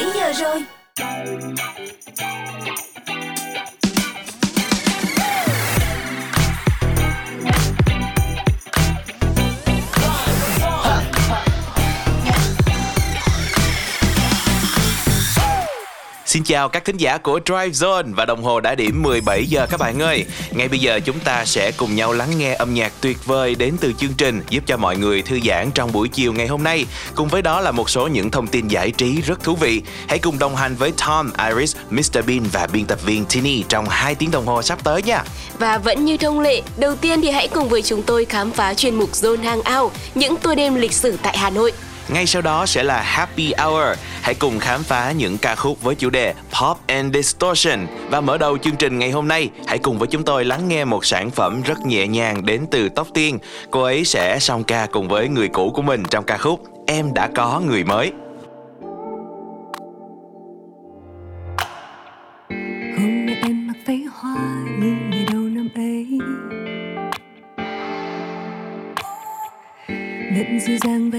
7 giờ rồi. Xin chào các thính giả của Drive Zone và đồng hồ đã điểm 17 giờ các bạn ơi. Ngay bây giờ chúng ta sẽ cùng nhau lắng nghe âm nhạc tuyệt vời đến từ chương trình giúp cho mọi người thư giãn trong buổi chiều ngày hôm nay. Cùng với đó là một số những thông tin giải trí rất thú vị. Hãy cùng đồng hành với Tom, Iris, Mr Bean và biên tập viên Tini trong 2 tiếng đồng hồ sắp tới nha. Và vẫn như thông lệ, đầu tiên thì hãy cùng với chúng tôi khám phá chuyên mục Zone Hangout, những tour đêm lịch sử tại Hà Nội. Ngay sau đó sẽ là Happy Hour. Hãy cùng khám phá những ca khúc với chủ đề Pop and Distortion. Và mở đầu chương trình ngày hôm nay, hãy cùng với chúng tôi lắng nghe một sản phẩm rất nhẹ nhàng đến từ Tóc Tiên. Cô ấy sẽ song ca cùng với người cũ của mình trong ca khúc Em đã có người mới.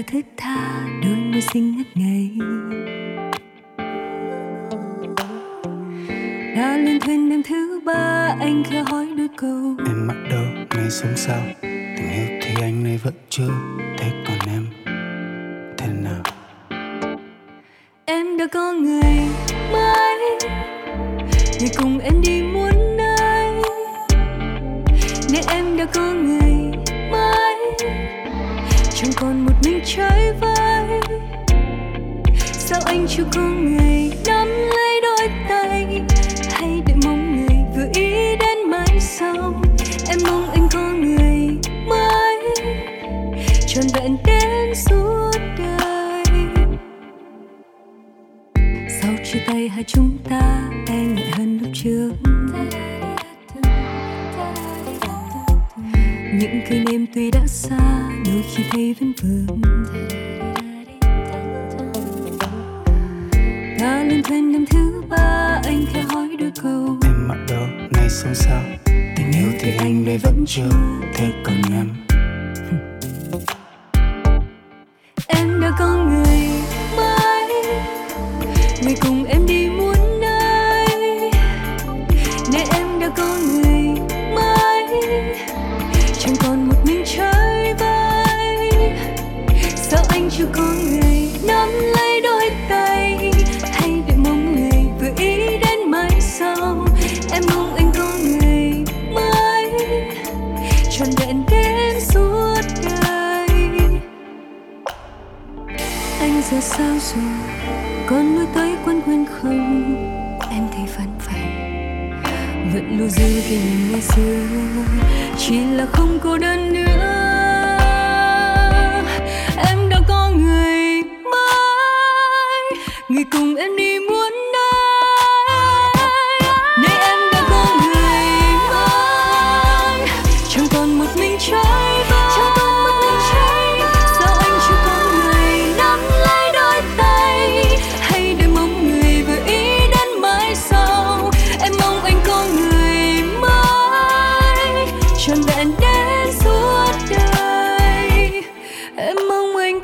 Và thức tha đôi môi xinh ngất ngây. Đã lên thuyền đêm thứ ba anh khẽ hỏi đôi câu. Em mặc đâu ngày sống sao? Tình yêu thì anh này vẫn chưa Thế còn em thế nào. Em đã có người mới Người cùng em đi muôn nơi. Nên em đã có người mới Chẳng còn một mình chơi vơi. Sao anh chưa có người nắm lấy?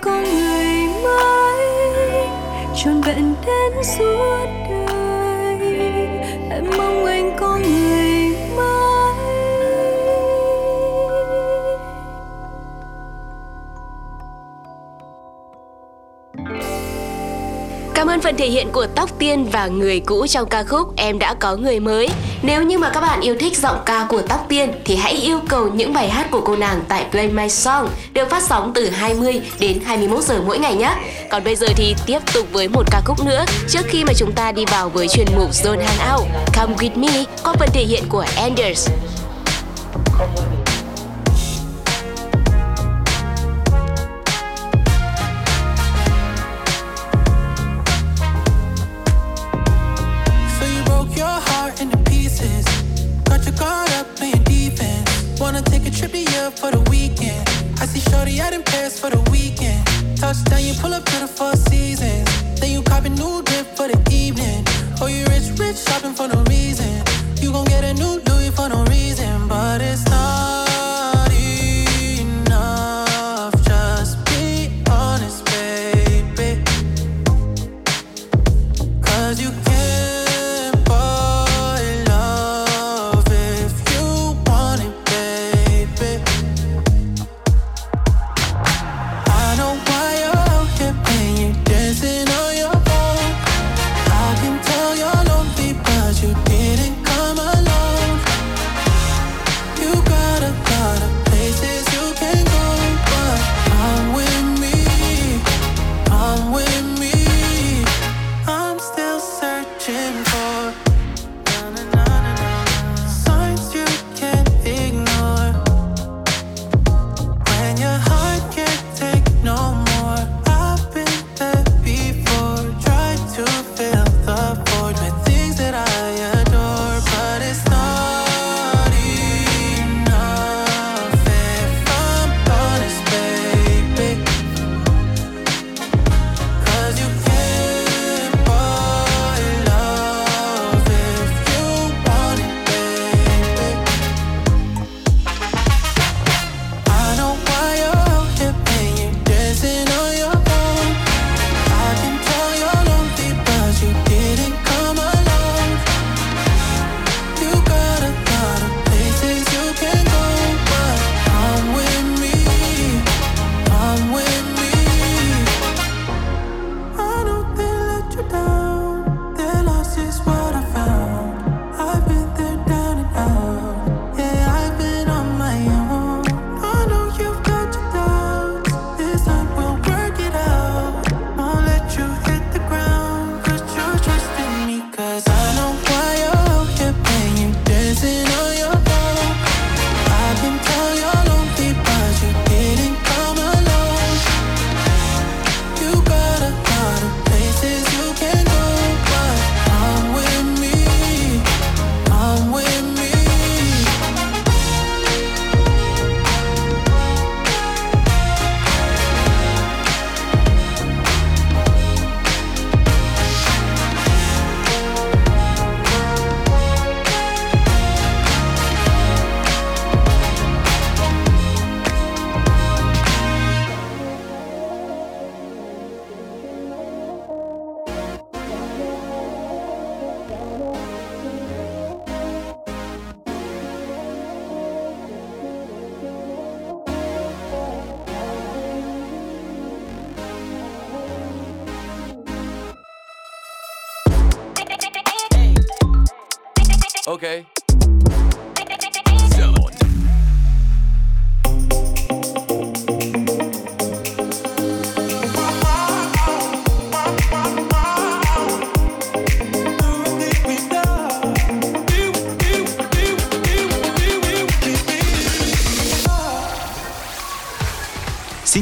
Con có người mới trọn vẹn đến suốt đời. Em mong anh có người Cảm ơn phần thể hiện của Tóc Tiên và người cũ trong ca khúc Em đã có người mới. Nếu như mà các bạn yêu thích giọng ca của Tóc Tiên, thì hãy yêu cầu những bài hát của cô nàng tại Play My Song được phát sóng từ 20 đến 21 giờ mỗi ngày nhé. Còn bây giờ thì tiếp tục với một ca khúc nữa trước khi mà chúng ta đi vào với chuyên mục Zone Hangout. Come with me có phần thể hiện của Anders. Okay.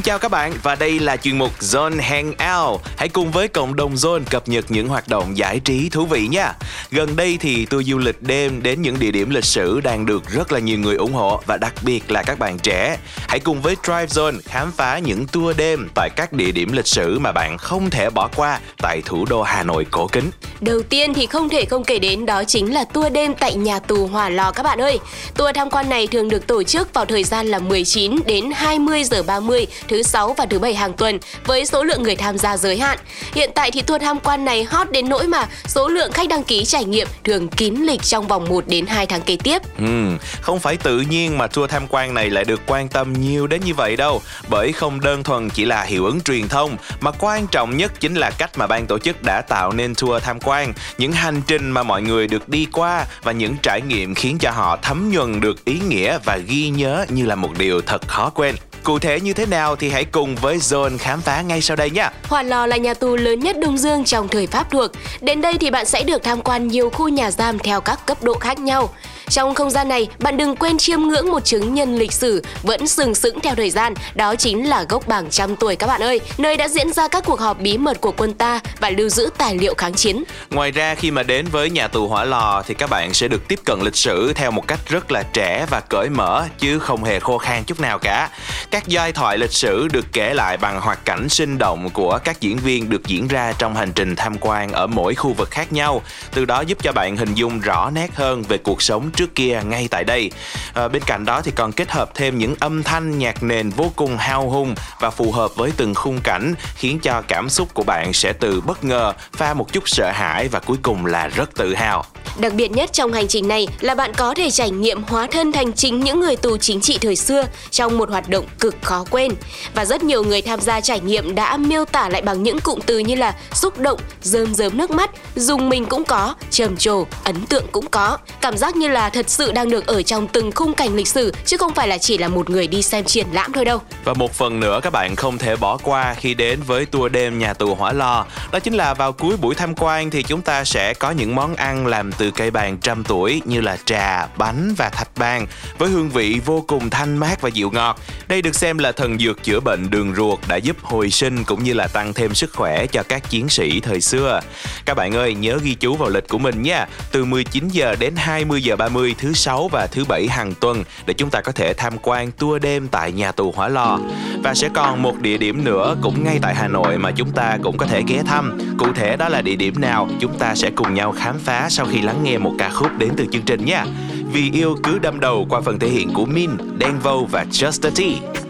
Chào các bạn và đây là chuyên mục Zone Hangout. Hãy cùng với cộng đồng Zone cập nhật những hoạt động giải trí thú vị nha. Gần đây thì tour du lịch đêm đến những địa điểm lịch sử đang được rất là nhiều người ủng hộ và đặc biệt là các bạn trẻ. Hãy cùng với Drive Zone khám phá những tour đêm tại các địa điểm lịch sử mà bạn không thể bỏ qua tại thủ đô Hà Nội cổ kính. Đầu tiên thì không thể không kể đến đó chính là tour đêm tại nhà tù Hỏa Lò các bạn ơi. Tour tham quan này thường được tổ chức vào thời gian là 19 đến 20 giờ 30 thứ sáu và thứ bảy hàng tuần với số lượng người tham gia giới hạn. Hiện tại thì tour tham quan này hot đến nỗi mà số lượng khách đăng ký trải nghiệm thường kín lịch trong vòng 1 đến 2 tháng kế tiếp. Ừ, không phải tự nhiên mà tour tham quan này lại được quan tâm nhiều đến như vậy đâu, bởi không đơn thuần chỉ là hiệu ứng truyền thông mà quan trọng nhất chính là cách mà ban tổ chức đã tạo nên tour tham quan, những hành trình mà mọi người được đi qua và những trải nghiệm khiến cho họ thấm nhuần được ý nghĩa và ghi nhớ như là một điều thật khó quên. Cụ thể như thế nào thì hãy cùng với Zone khám phá ngay sau đây nhé. Hỏa Lò là nhà tù lớn nhất Đông Dương trong thời Pháp thuộc. Đến đây thì bạn sẽ được tham quan nhiều khu nhà giam theo các cấp độ khác nhau. Trong không gian này, bạn đừng quên chiêm ngưỡng một chứng nhân lịch sử vẫn sừng sững theo thời gian, đó chính là gốc bảng trăm tuổi các bạn ơi, nơi đã diễn ra các cuộc họp bí mật của quân ta và lưu giữ tài liệu kháng chiến. Ngoài ra khi mà đến với nhà tù Hỏa Lò thì các bạn sẽ được tiếp cận lịch sử theo một cách rất là trẻ và cởi mở chứ không hề khô khan chút nào cả. Các giai thoại lịch sử được kể lại bằng hoạt cảnh sinh động của các diễn viên được diễn ra trong hành trình tham quan ở mỗi khu vực khác nhau, từ đó giúp cho bạn hình dung rõ nét hơn về cuộc sống trước kia ngay tại đây. À, bên cạnh đó thì còn kết hợp thêm những âm thanh nhạc nền vô cùng hao hùng và phù hợp với từng khung cảnh khiến cho cảm xúc của bạn sẽ từ bất ngờ pha một chút sợ hãi và cuối cùng là rất tự hào. Đặc biệt nhất trong hành trình này là bạn có thể trải nghiệm hóa thân thành chính những người tù chính trị thời xưa trong một hoạt động cực khó quên. Và rất nhiều người tham gia trải nghiệm đã miêu tả lại bằng những cụm từ như là xúc động, rơm rớm nước mắt, dùng mình cũng có, trầm trồ, ấn tượng cũng có. Cảm giác như là thật sự đang được ở trong từng khung cảnh lịch sử chứ không phải là chỉ là một người đi xem triển lãm thôi đâu. Và một phần nữa các bạn không thể bỏ qua khi đến với tour đêm nhà tù Hỏa Lò, đó chính là vào cuối buổi tham quan thì chúng ta sẽ có những món ăn làm từ cây bàn trăm tuổi như là trà, bánh và thạch bàn với hương vị vô cùng thanh mát và dịu ngọt. Đây được xem là thần dược chữa bệnh đường ruột đã giúp hồi sinh cũng như là tăng thêm sức khỏe cho các chiến sĩ thời xưa. Các bạn ơi, nhớ ghi chú vào lịch của mình nha. Từ 19 giờ đến 20 giờ 30 thứ sáu và thứ bảy hàng tuần để chúng ta có thể tham quan tour đêm tại nhà tù Hỏa Lò. Và sẽ còn một địa điểm nữa cũng ngay tại Hà Nội mà chúng ta cũng có thể ghé thăm. Cụ thể đó là địa điểm nào chúng ta sẽ cùng nhau khám phá sau khi lắng nghe một ca khúc đến từ chương trình nha. Vì yêu cứ đâm đầu qua phần thể hiện của Min, Đen Vâu và Just a Tea.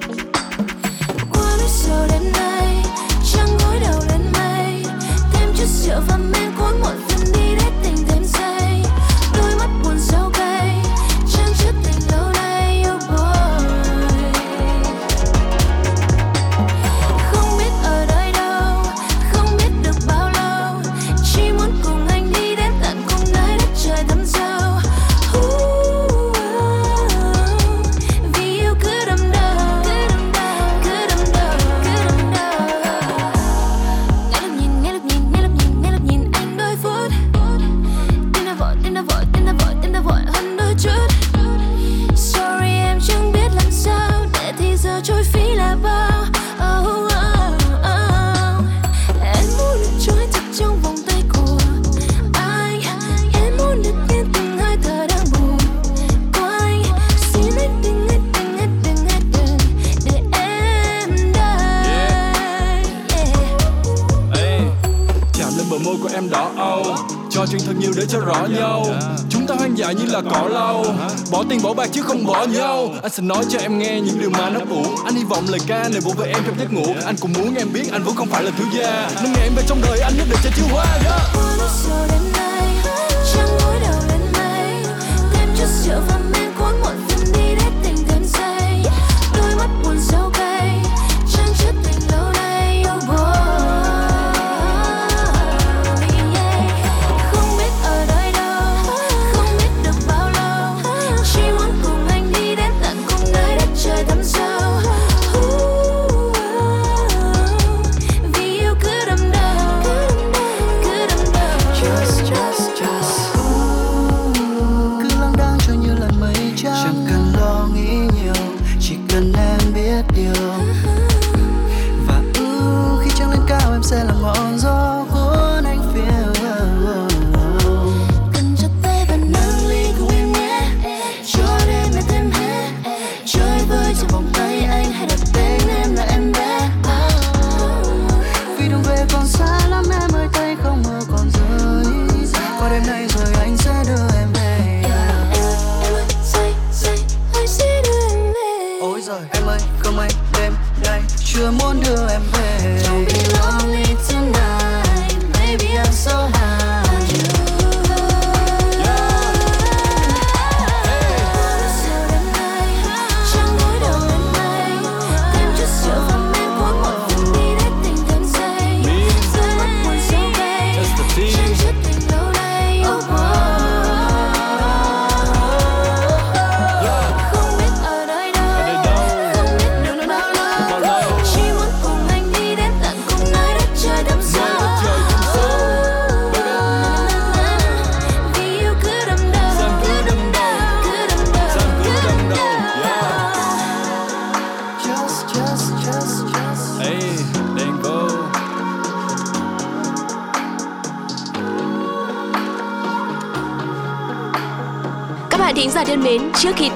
Sẽ nói cho em nghe những điều mà nó cũ anh hy vọng lời ca này vỗ về em trong giấc ngủ. Anh cũng muốn em biết anh vẫn không phải là thiếu gia. Nên ngày em về trong đời, anh nhất định sẽ chiếu hoa. Yeah.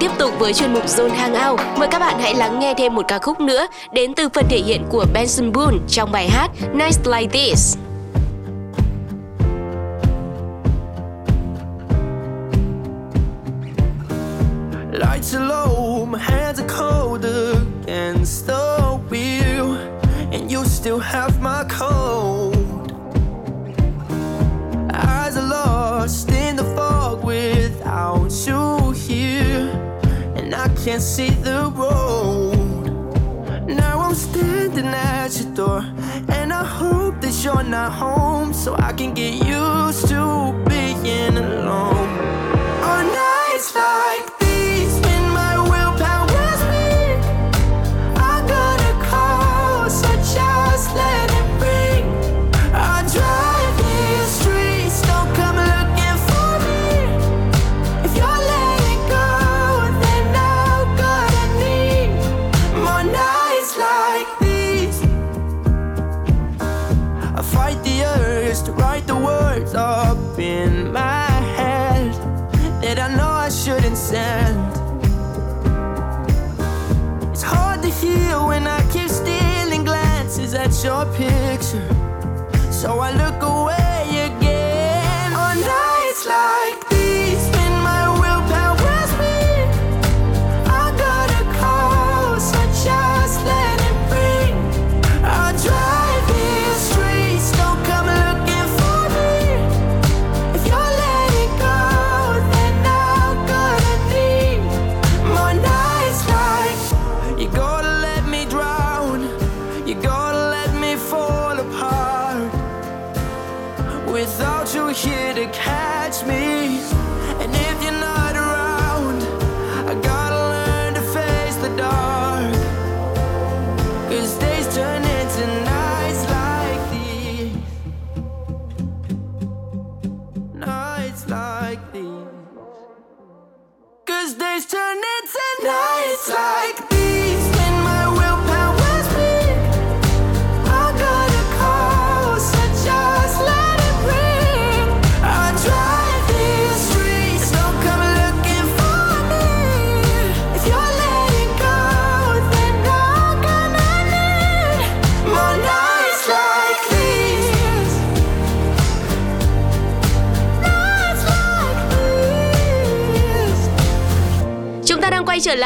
Tiếp tục với chuyên mục Zone Hangout, mời các bạn hãy lắng nghe thêm một ca khúc nữa đến từ phần thể hiện của Benson Boone trong bài hát Nice Like This. Lights are low, my hands are cold against the wheel, and you still have my cold. Eyes are lost in the fog without you can't see the road. Now I'm standing at your door, and I hope that you're not home, so I can get used to being alone. On nights like your picture. So I look Days turn into nights like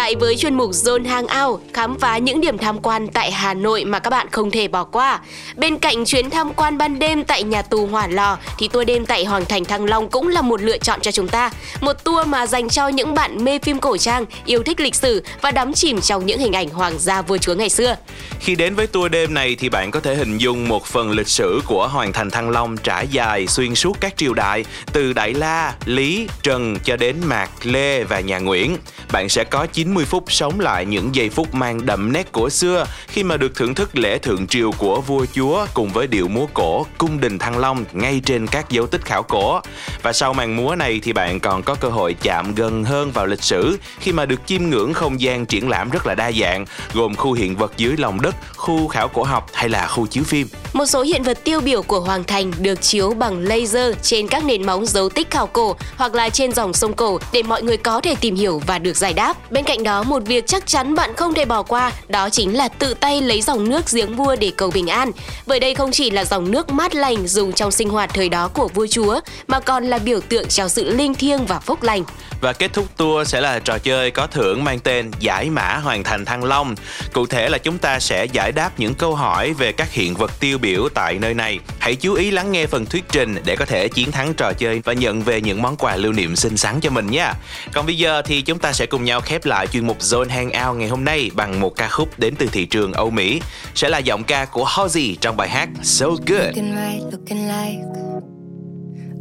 lại với chuyên mục Zone Hangout, khám phá những điểm tham quan tại Hà Nội mà các bạn không thể bỏ qua. Bên cạnh chuyến tham quan ban đêm tại nhà tù Hỏa Lò thì tour đêm tại Hoàng Thành Thăng Long cũng là một lựa chọn cho chúng ta. Một tour mà dành cho những bạn mê phim cổ trang, yêu thích lịch sử và đắm chìm trong những hình ảnh hoàng gia vua chúa ngày xưa. Khi đến với tour đêm này thì bạn có thể hình dung một phần lịch sử của Hoàng thành Thăng Long trải dài xuyên suốt các triều đại từ Đại La, Lý, Trần cho đến Mạc, Lê và nhà Nguyễn. Bạn sẽ có 90 phút sống lại những giây phút mang đậm nét cổ xưa khi mà được thưởng thức lễ thượng triều của vua chúa cùng với điệu múa cổ cung đình Thăng Long ngay trên các dấu tích khảo cổ. Và sau màn múa này thì bạn còn có cơ hội chạm gần hơn vào lịch sử khi mà được chiêm ngưỡng không gian triển lãm rất là đa dạng gồm khu hiện vật dưới lòng đất, khu khảo cổ học hay là khu chiếu phim. Một số hiện vật tiêu biểu của Hoàng Thành được chiếu bằng laser trên các nền móng dấu tích khảo cổ hoặc là trên dòng sông cổ để mọi người có thể tìm hiểu và được giải đáp. Bên cạnh đó, một việc chắc chắn bạn không thể bỏ qua đó chính là tự tay lấy dòng nước giếng vua để cầu bình an. Bởi đây không chỉ là dòng nước mát lành dùng trong sinh hoạt thời đó của vua chúa mà còn là biểu tượng cho sự linh thiêng và phúc lành. Và kết thúc tour sẽ là trò chơi có thưởng mang tên Giải mã hoàn thành Thăng Long. Cụ thể là chúng ta sẽ giải đáp những câu hỏi về các hiện vật tiêu biểu tại nơi này. Hãy chú ý lắng nghe phần thuyết trình để có thể chiến thắng trò chơi và nhận về những món quà lưu niệm xinh xắn cho mình nha. Còn bây giờ thì chúng ta sẽ cùng nhau khép lại chuyên mục Zone Hangout ngày hôm nay bằng một ca khúc đến từ thị trường Âu Mỹ. Sẽ là giọng ca của Halsey trong bài hát So Good. Looking right, looking like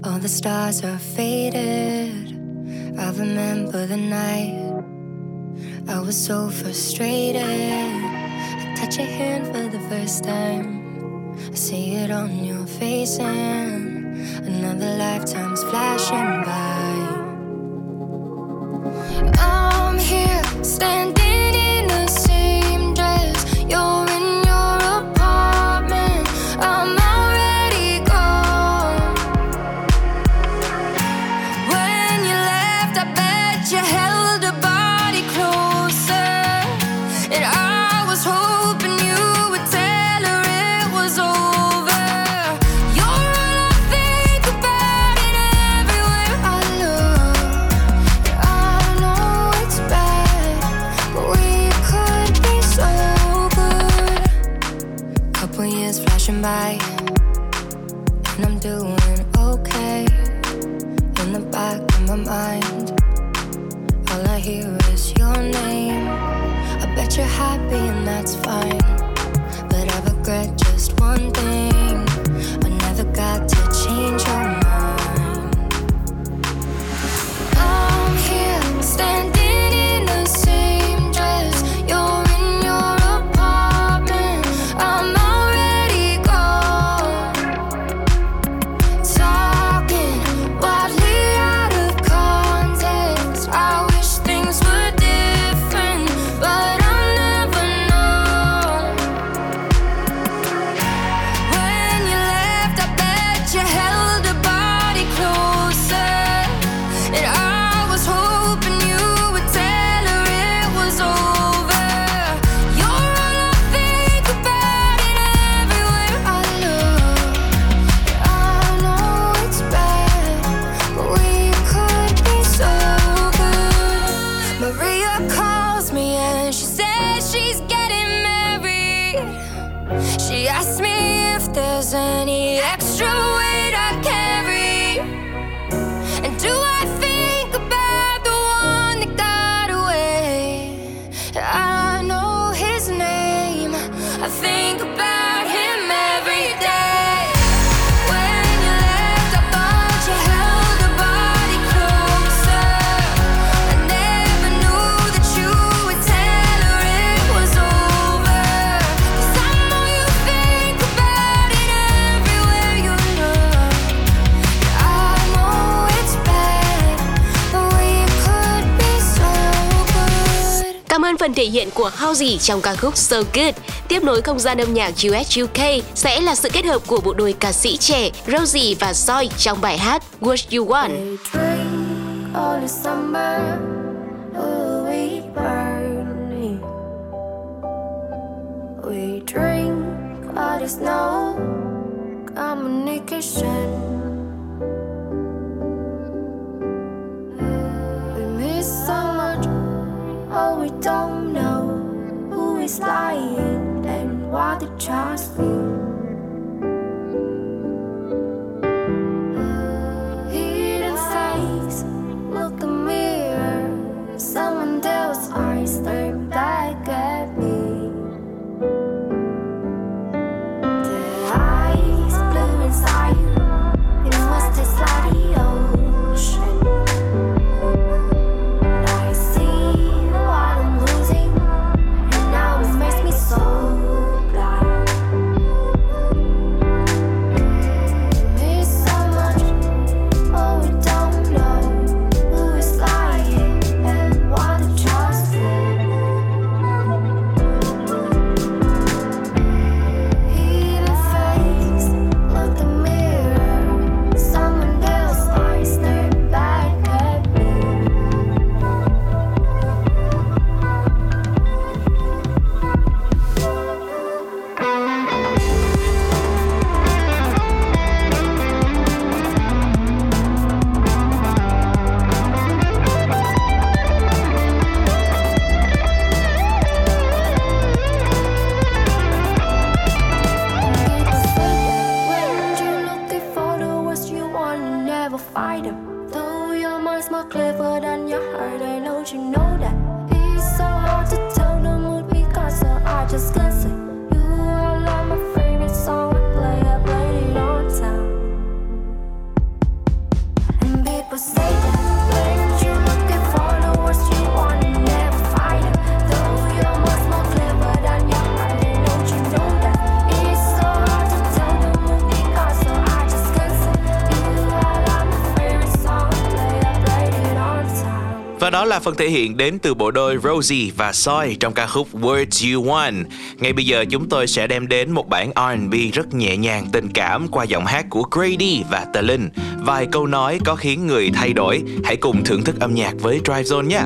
all the stars are faded. I remember the night I was so frustrated. I touch your hand for the first time. I see it on your face, and another lifetime's flashing by. I'm here standing hiện của Halsey trong ca khúc So Good. Tiếp nối không gian âm nhạc US UK sẽ là sự kết hợp của bộ đôi ca sĩ trẻ Rosie và Soi trong bài hát What You Want. all the summer, ooh, we burn. We drink all the snow, communication. Oh, we don't know who is lying and what the trust is. là phần thể hiện đến từ bộ đôi Rosie và Soi trong ca khúc Words You Want. Ngay bây giờ chúng tôi sẽ đem đến một bản R&B rất nhẹ nhàng, tình cảm qua giọng hát của Grady và Tờ Vài câu nói có khiến người thay đổi. Hãy cùng thưởng thức âm nhạc với Drive Zone nhé.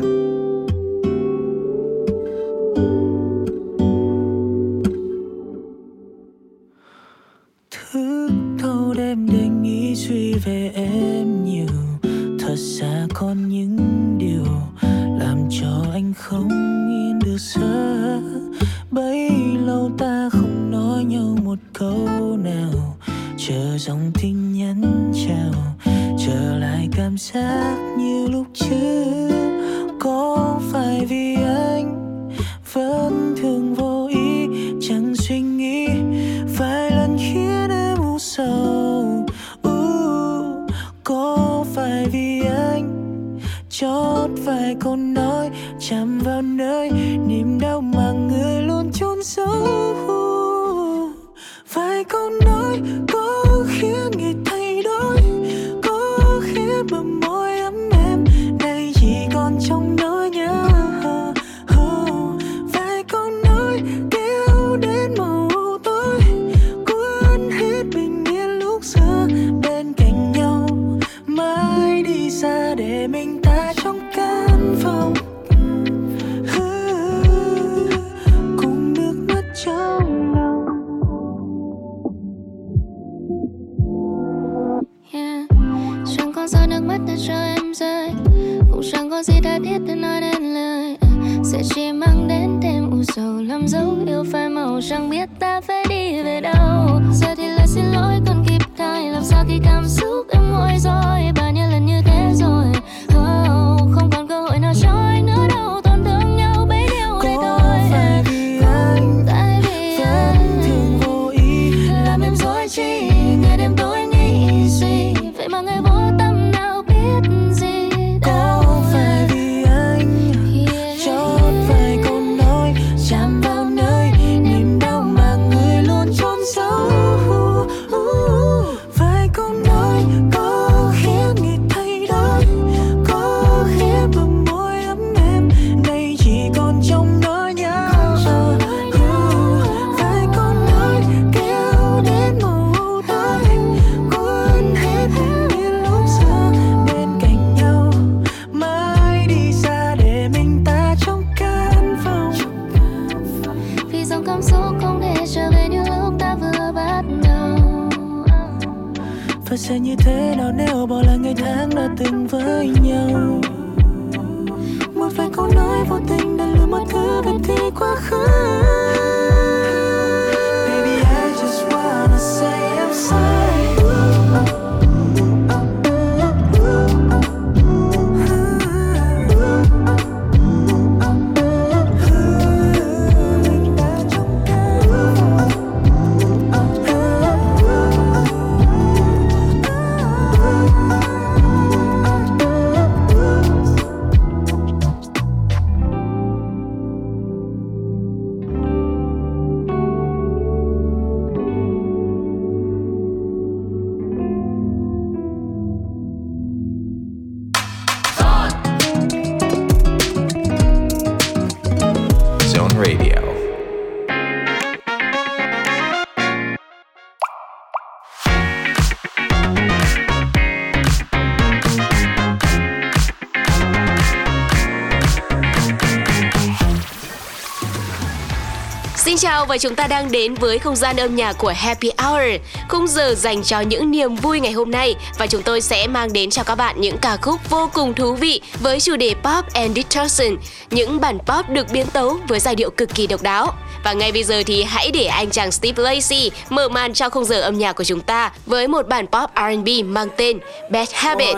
và chúng ta đang đến với không gian âm nhạc của Happy Hour, khung giờ dành cho những niềm vui ngày hôm nay và chúng tôi sẽ mang đến cho các bạn những ca khúc vô cùng thú vị với chủ đề pop and distortion, những bản pop được biến tấu với giai điệu cực kỳ độc đáo. Và ngay bây giờ thì hãy để anh chàng Steve Lacy mở màn cho khung giờ âm nhạc của chúng ta với một bản pop R&B mang tên Bad Habit.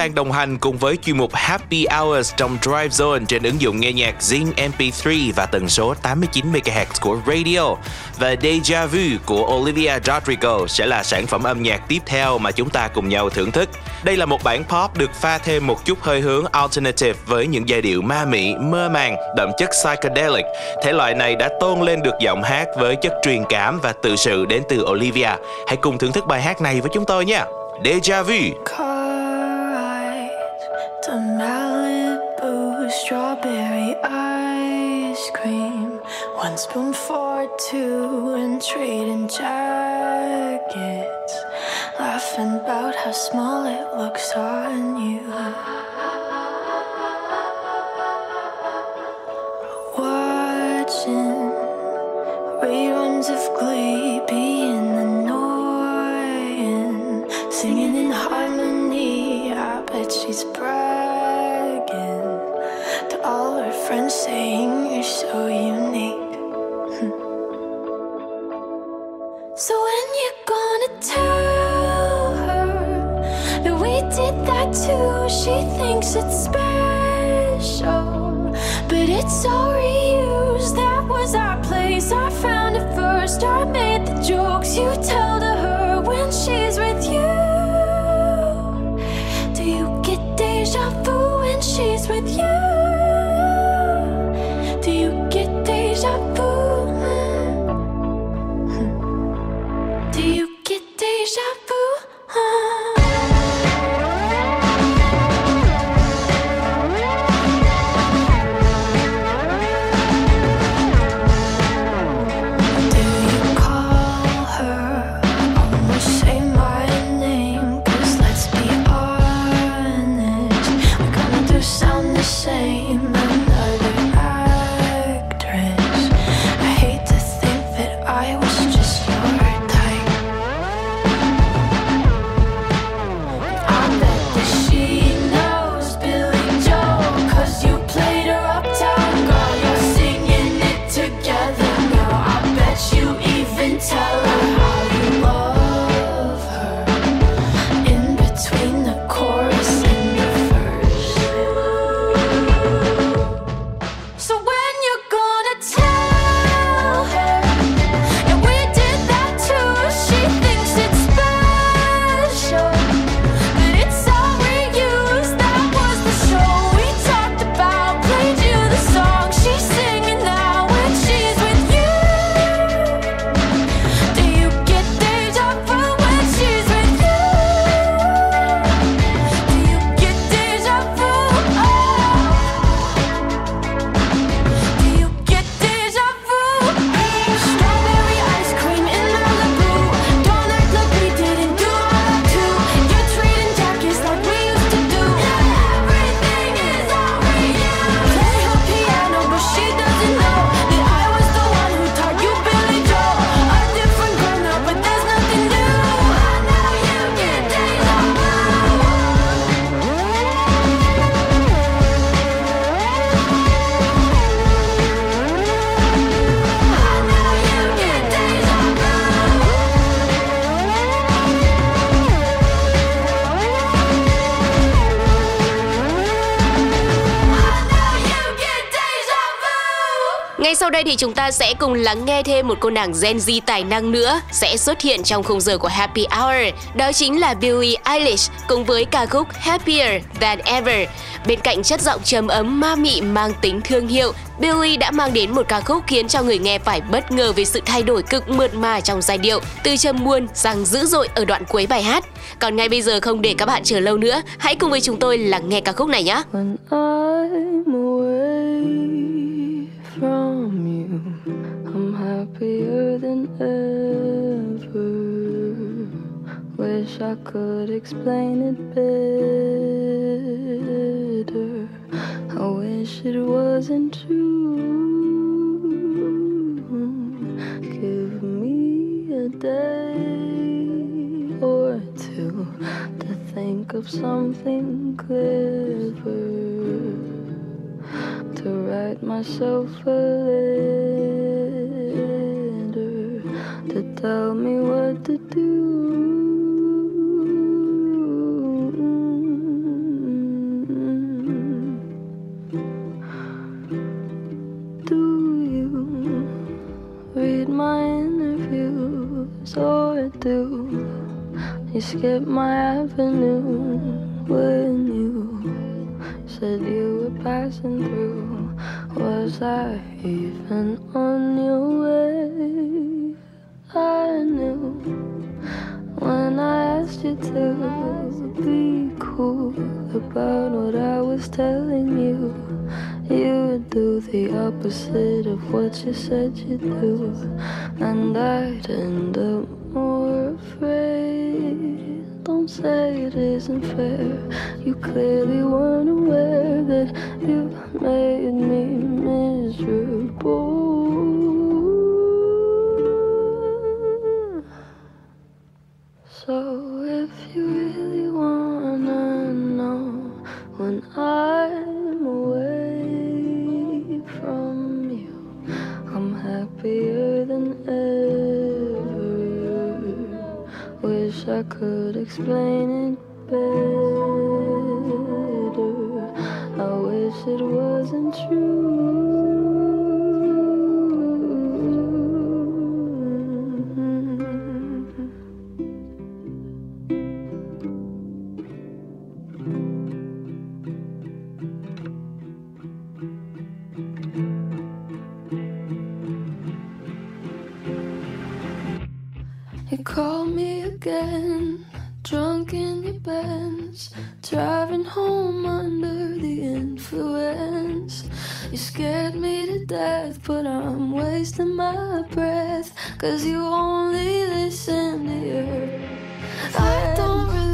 Đang đồng hành cùng với chuyên mục Happy Hours trong Drive Zone trên ứng dụng nghe nhạc Zing MP3 và tần số 89 MHz của Radio. Và Deja Vu của Olivia Rodrigo sẽ là sản phẩm âm nhạc tiếp theo mà chúng ta cùng nhau thưởng thức. Đây là một bản pop được pha thêm một chút hơi hướng alternative với những giai điệu ma mị, mơ màng, đậm chất psychedelic. Thể loại này đã tôn lên được giọng hát với chất truyền cảm và tự sự đến từ Olivia. Hãy cùng thưởng thức bài hát này với chúng tôi nha. Deja Vu. To Malibu, strawberry ice cream, one spoon for two, and trading jackets, laughing about how small it looks on you. Watching reruns of Glee being annoying, singing in harmony. I bet she's bragging to all her friends, saying you're so unique. so when you're gonna tell her that we did that too? She thinks it's special, but it's all reused. That was our place. I found it first. I made the jokes you tell to her when she's sau đây thì chúng ta sẽ cùng lắng nghe thêm một cô nàng Gen Z tài năng nữa sẽ xuất hiện trong khung giờ của Happy Hour. Đó chính là Billie Eilish cùng với ca khúc Happier Than Ever. Bên cạnh chất giọng trầm ấm ma mị mang tính thương hiệu, Billie đã mang đến một ca khúc khiến cho người nghe phải bất ngờ về sự thay đổi cực mượt mà trong giai điệu, từ trầm buồn sang dữ dội ở đoạn cuối bài hát. Còn ngay bây giờ không để các bạn chờ lâu nữa, hãy cùng với chúng tôi lắng nghe ca khúc này nhé. When I'm away than ever. Wish I could explain it better. I wish it wasn't true. Give me a day or two to think of something clever to write myself a letter to tell me what to do. Do you read my interviews or do you skip my avenue when you said you were passing through? Was I even on you said you'd do, breath, cause you only listen to your. I don't relate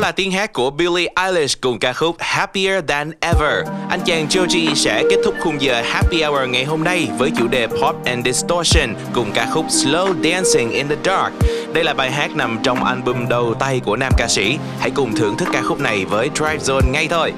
Là tiếng hát của Billie Eilish cùng ca khúc Happier Than Ever. Anh chàng Joji sẽ kết thúc khung giờ Happy Hour ngày hôm nay với chủ đề Pop and Distortion cùng ca khúc Slow Dancing in the Dark. Đây là bài hát nằm trong album đầu tay của nam ca sĩ. Hãy cùng thưởng thức ca khúc này với Drive Zone ngay thôi.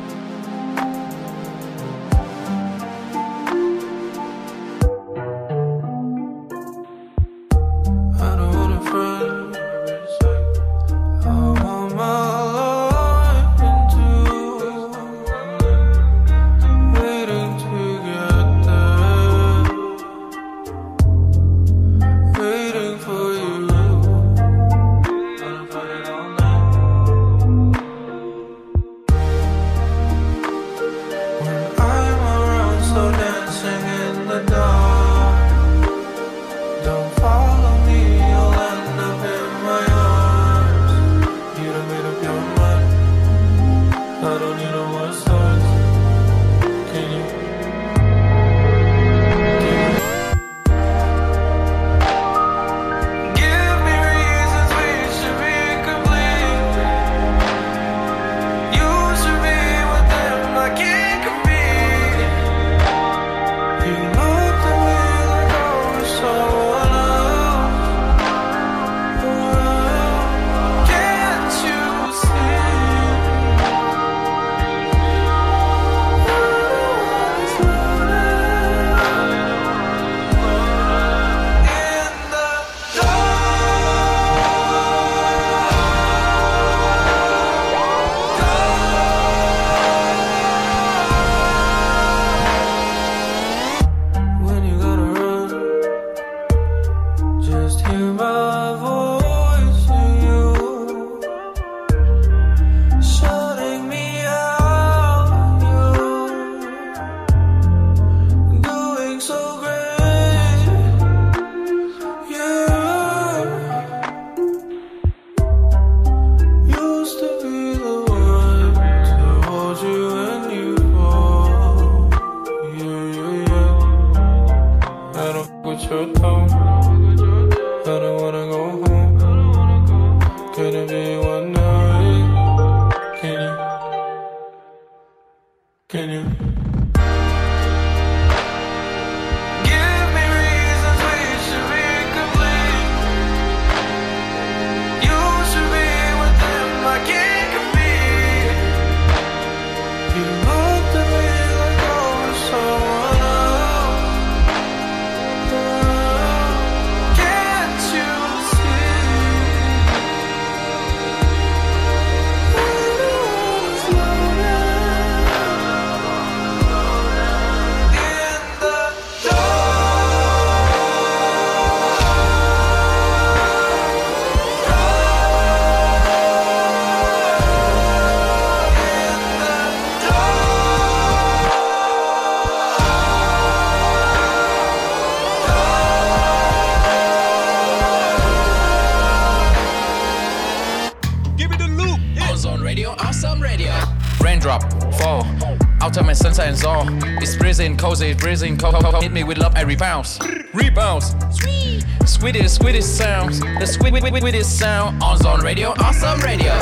Out of my and zone. It's freezing, cozy, breezing, cold. Co- co- hit me with love every bounce. Rebounds. Sweet. Sweetest, sweetest sounds. The sweet, sweetest sound. On Zone Radio, awesome radio.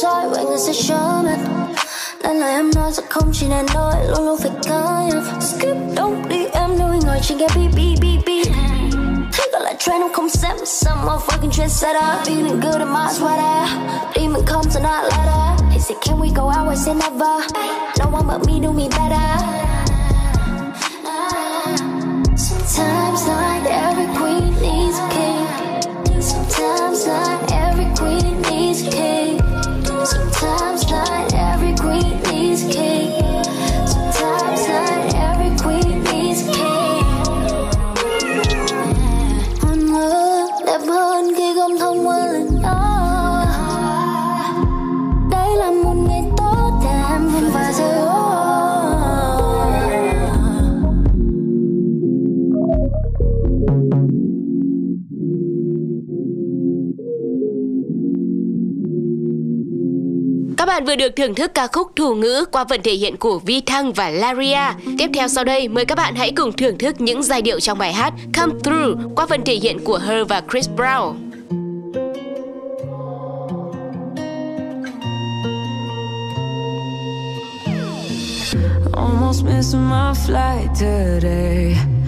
Soi Vậy người sẽ show mình Nên lời em nói sẽ không chỉ là nói Luôn luôn phải có Skip don't đi em nuôi ngồi trên cái beep beep beep beep Thấy gọi là trend em không xem Some motherfucking trendsetter Feeling good in my sweater. Demon comes and not letter They say can we go out? I say never? No one but me do me better. Sometimes not every queen needs a king. Sometimes not every queen needs a king. Bạn vừa được thưởng thức ca khúc Thủ ngữ qua phần thể hiện của Vi Thăng và Laria. Tiếp theo sau đây, mời các bạn hãy cùng thưởng thức những giai điệu trong bài hát Come Through qua phần thể hiện của Her và Chris Brown. Almost missing my flight today.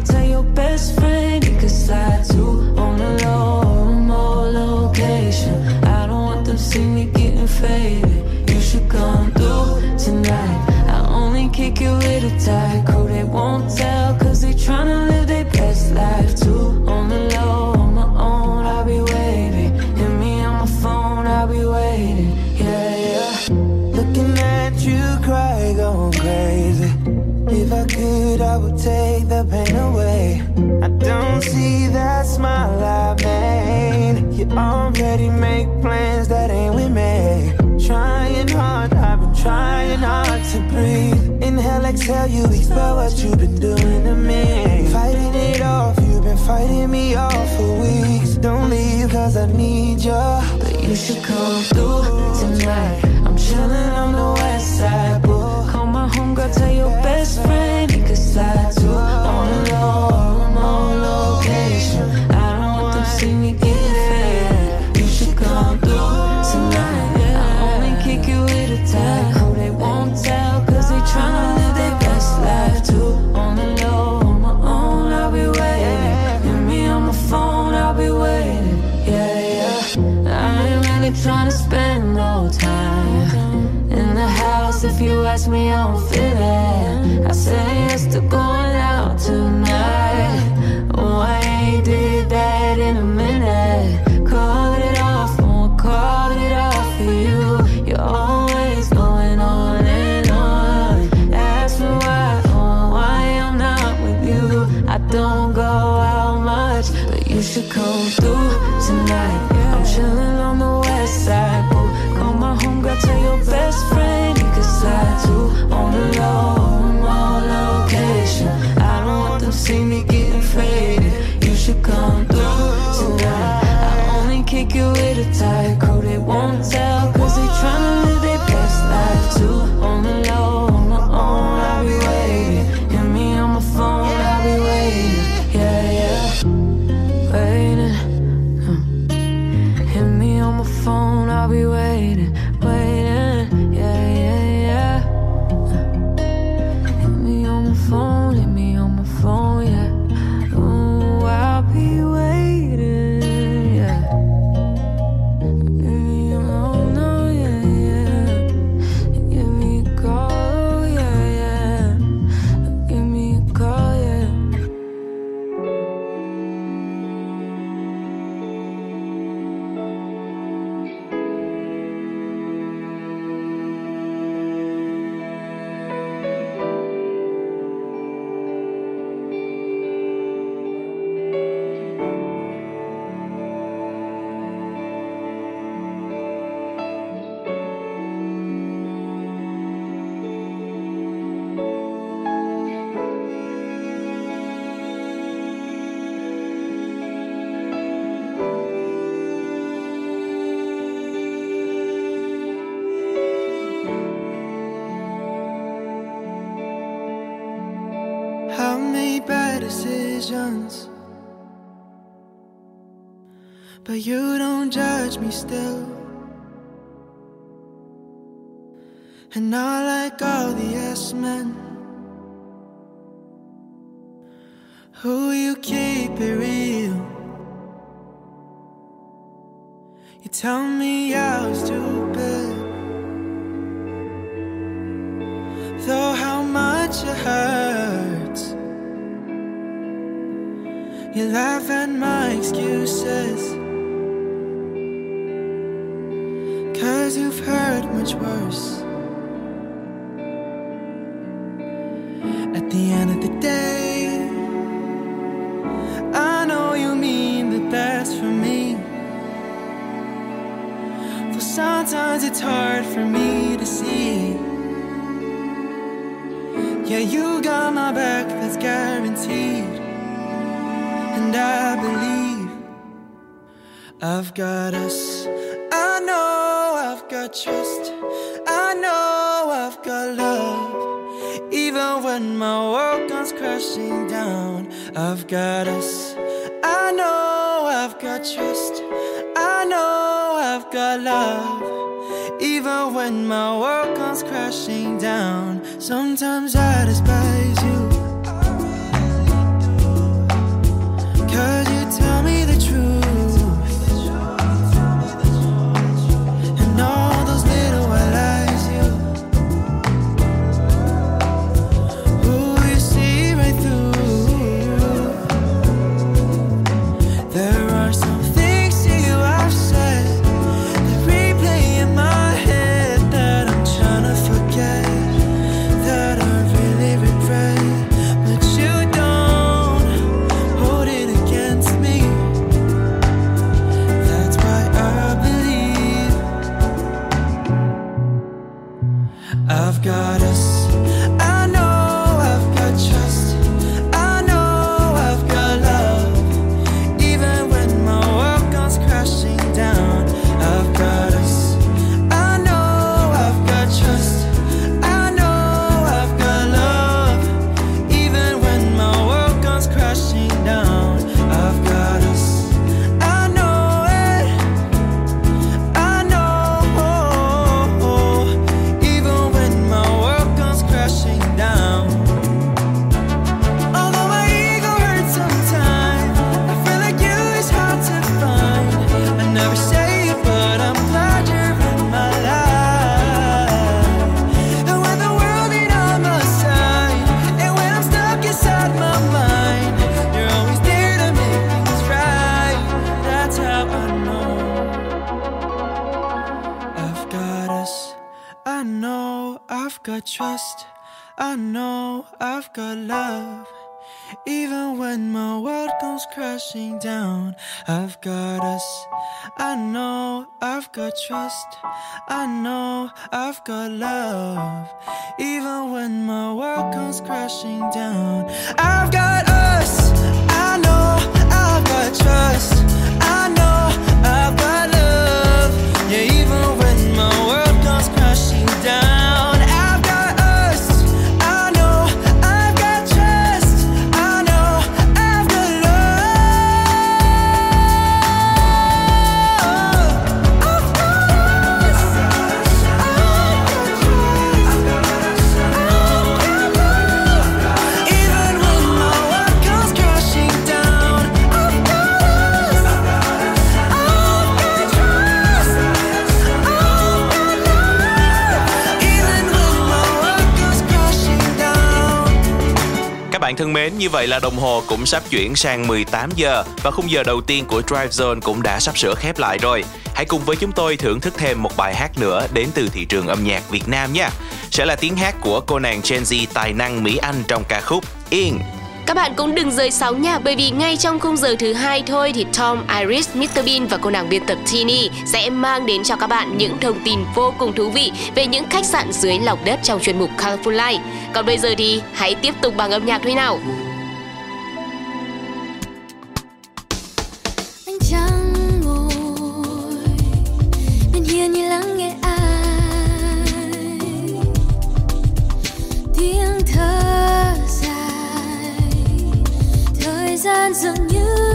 tell your best Exhale, you expel what you've been doing to me. Fighting it off, you've been fighting me off for weeks. Don't leave, cause I need you. But you should come through tonight. Me, I still. And not like all the yes men who you keep it real. You tell me I was stupid, though how much it hurts. You laugh at my excuses, much worse. At the end of the day, I know you mean the best for me. Though sometimes it's hard for me to see. Yeah, you got my back, that's guaranteed. And I believe I've got us. I got trust. I know I've got love. Even when my world comes crashing down, I've got us. I know I've got trust. I know I've got love. Even when my world comes crashing down, sometimes I despise you. I've got us. I've got love. Even when my world comes crashing down, I've got us. I know I've got trust. I know I've got love. Even when my world comes crashing down, I've got us. I know I've got trust. I know I've got love. Yeah, even when my world comes crashing down, thân mến, như vậy là đồng hồ cũng sắp chuyển sang 18 giờ và khung giờ đầu tiên của Drive Zone cũng đã sắp sửa khép lại rồi. Hãy cùng với chúng tôi thưởng thức thêm một bài hát nữa đến từ thị trường âm nhạc Việt Nam nha. Sẽ là tiếng hát của cô nàng Gen Z tài năng Mỹ Anh trong ca khúc Yên. Các bạn cũng đừng rời sóng nha bởi vì ngay trong khung giờ thứ hai thôi thì Tom, Iris, Mr Bean và cô nàng biên tập Tini sẽ mang đến cho các bạn những thông tin vô cùng thú vị về những khách sạn dưới lòng đất trong chuyên mục Colorful Life. Còn bây giờ thì hãy tiếp tục bằng âm nhạc thôi nào. anh chẳng dường như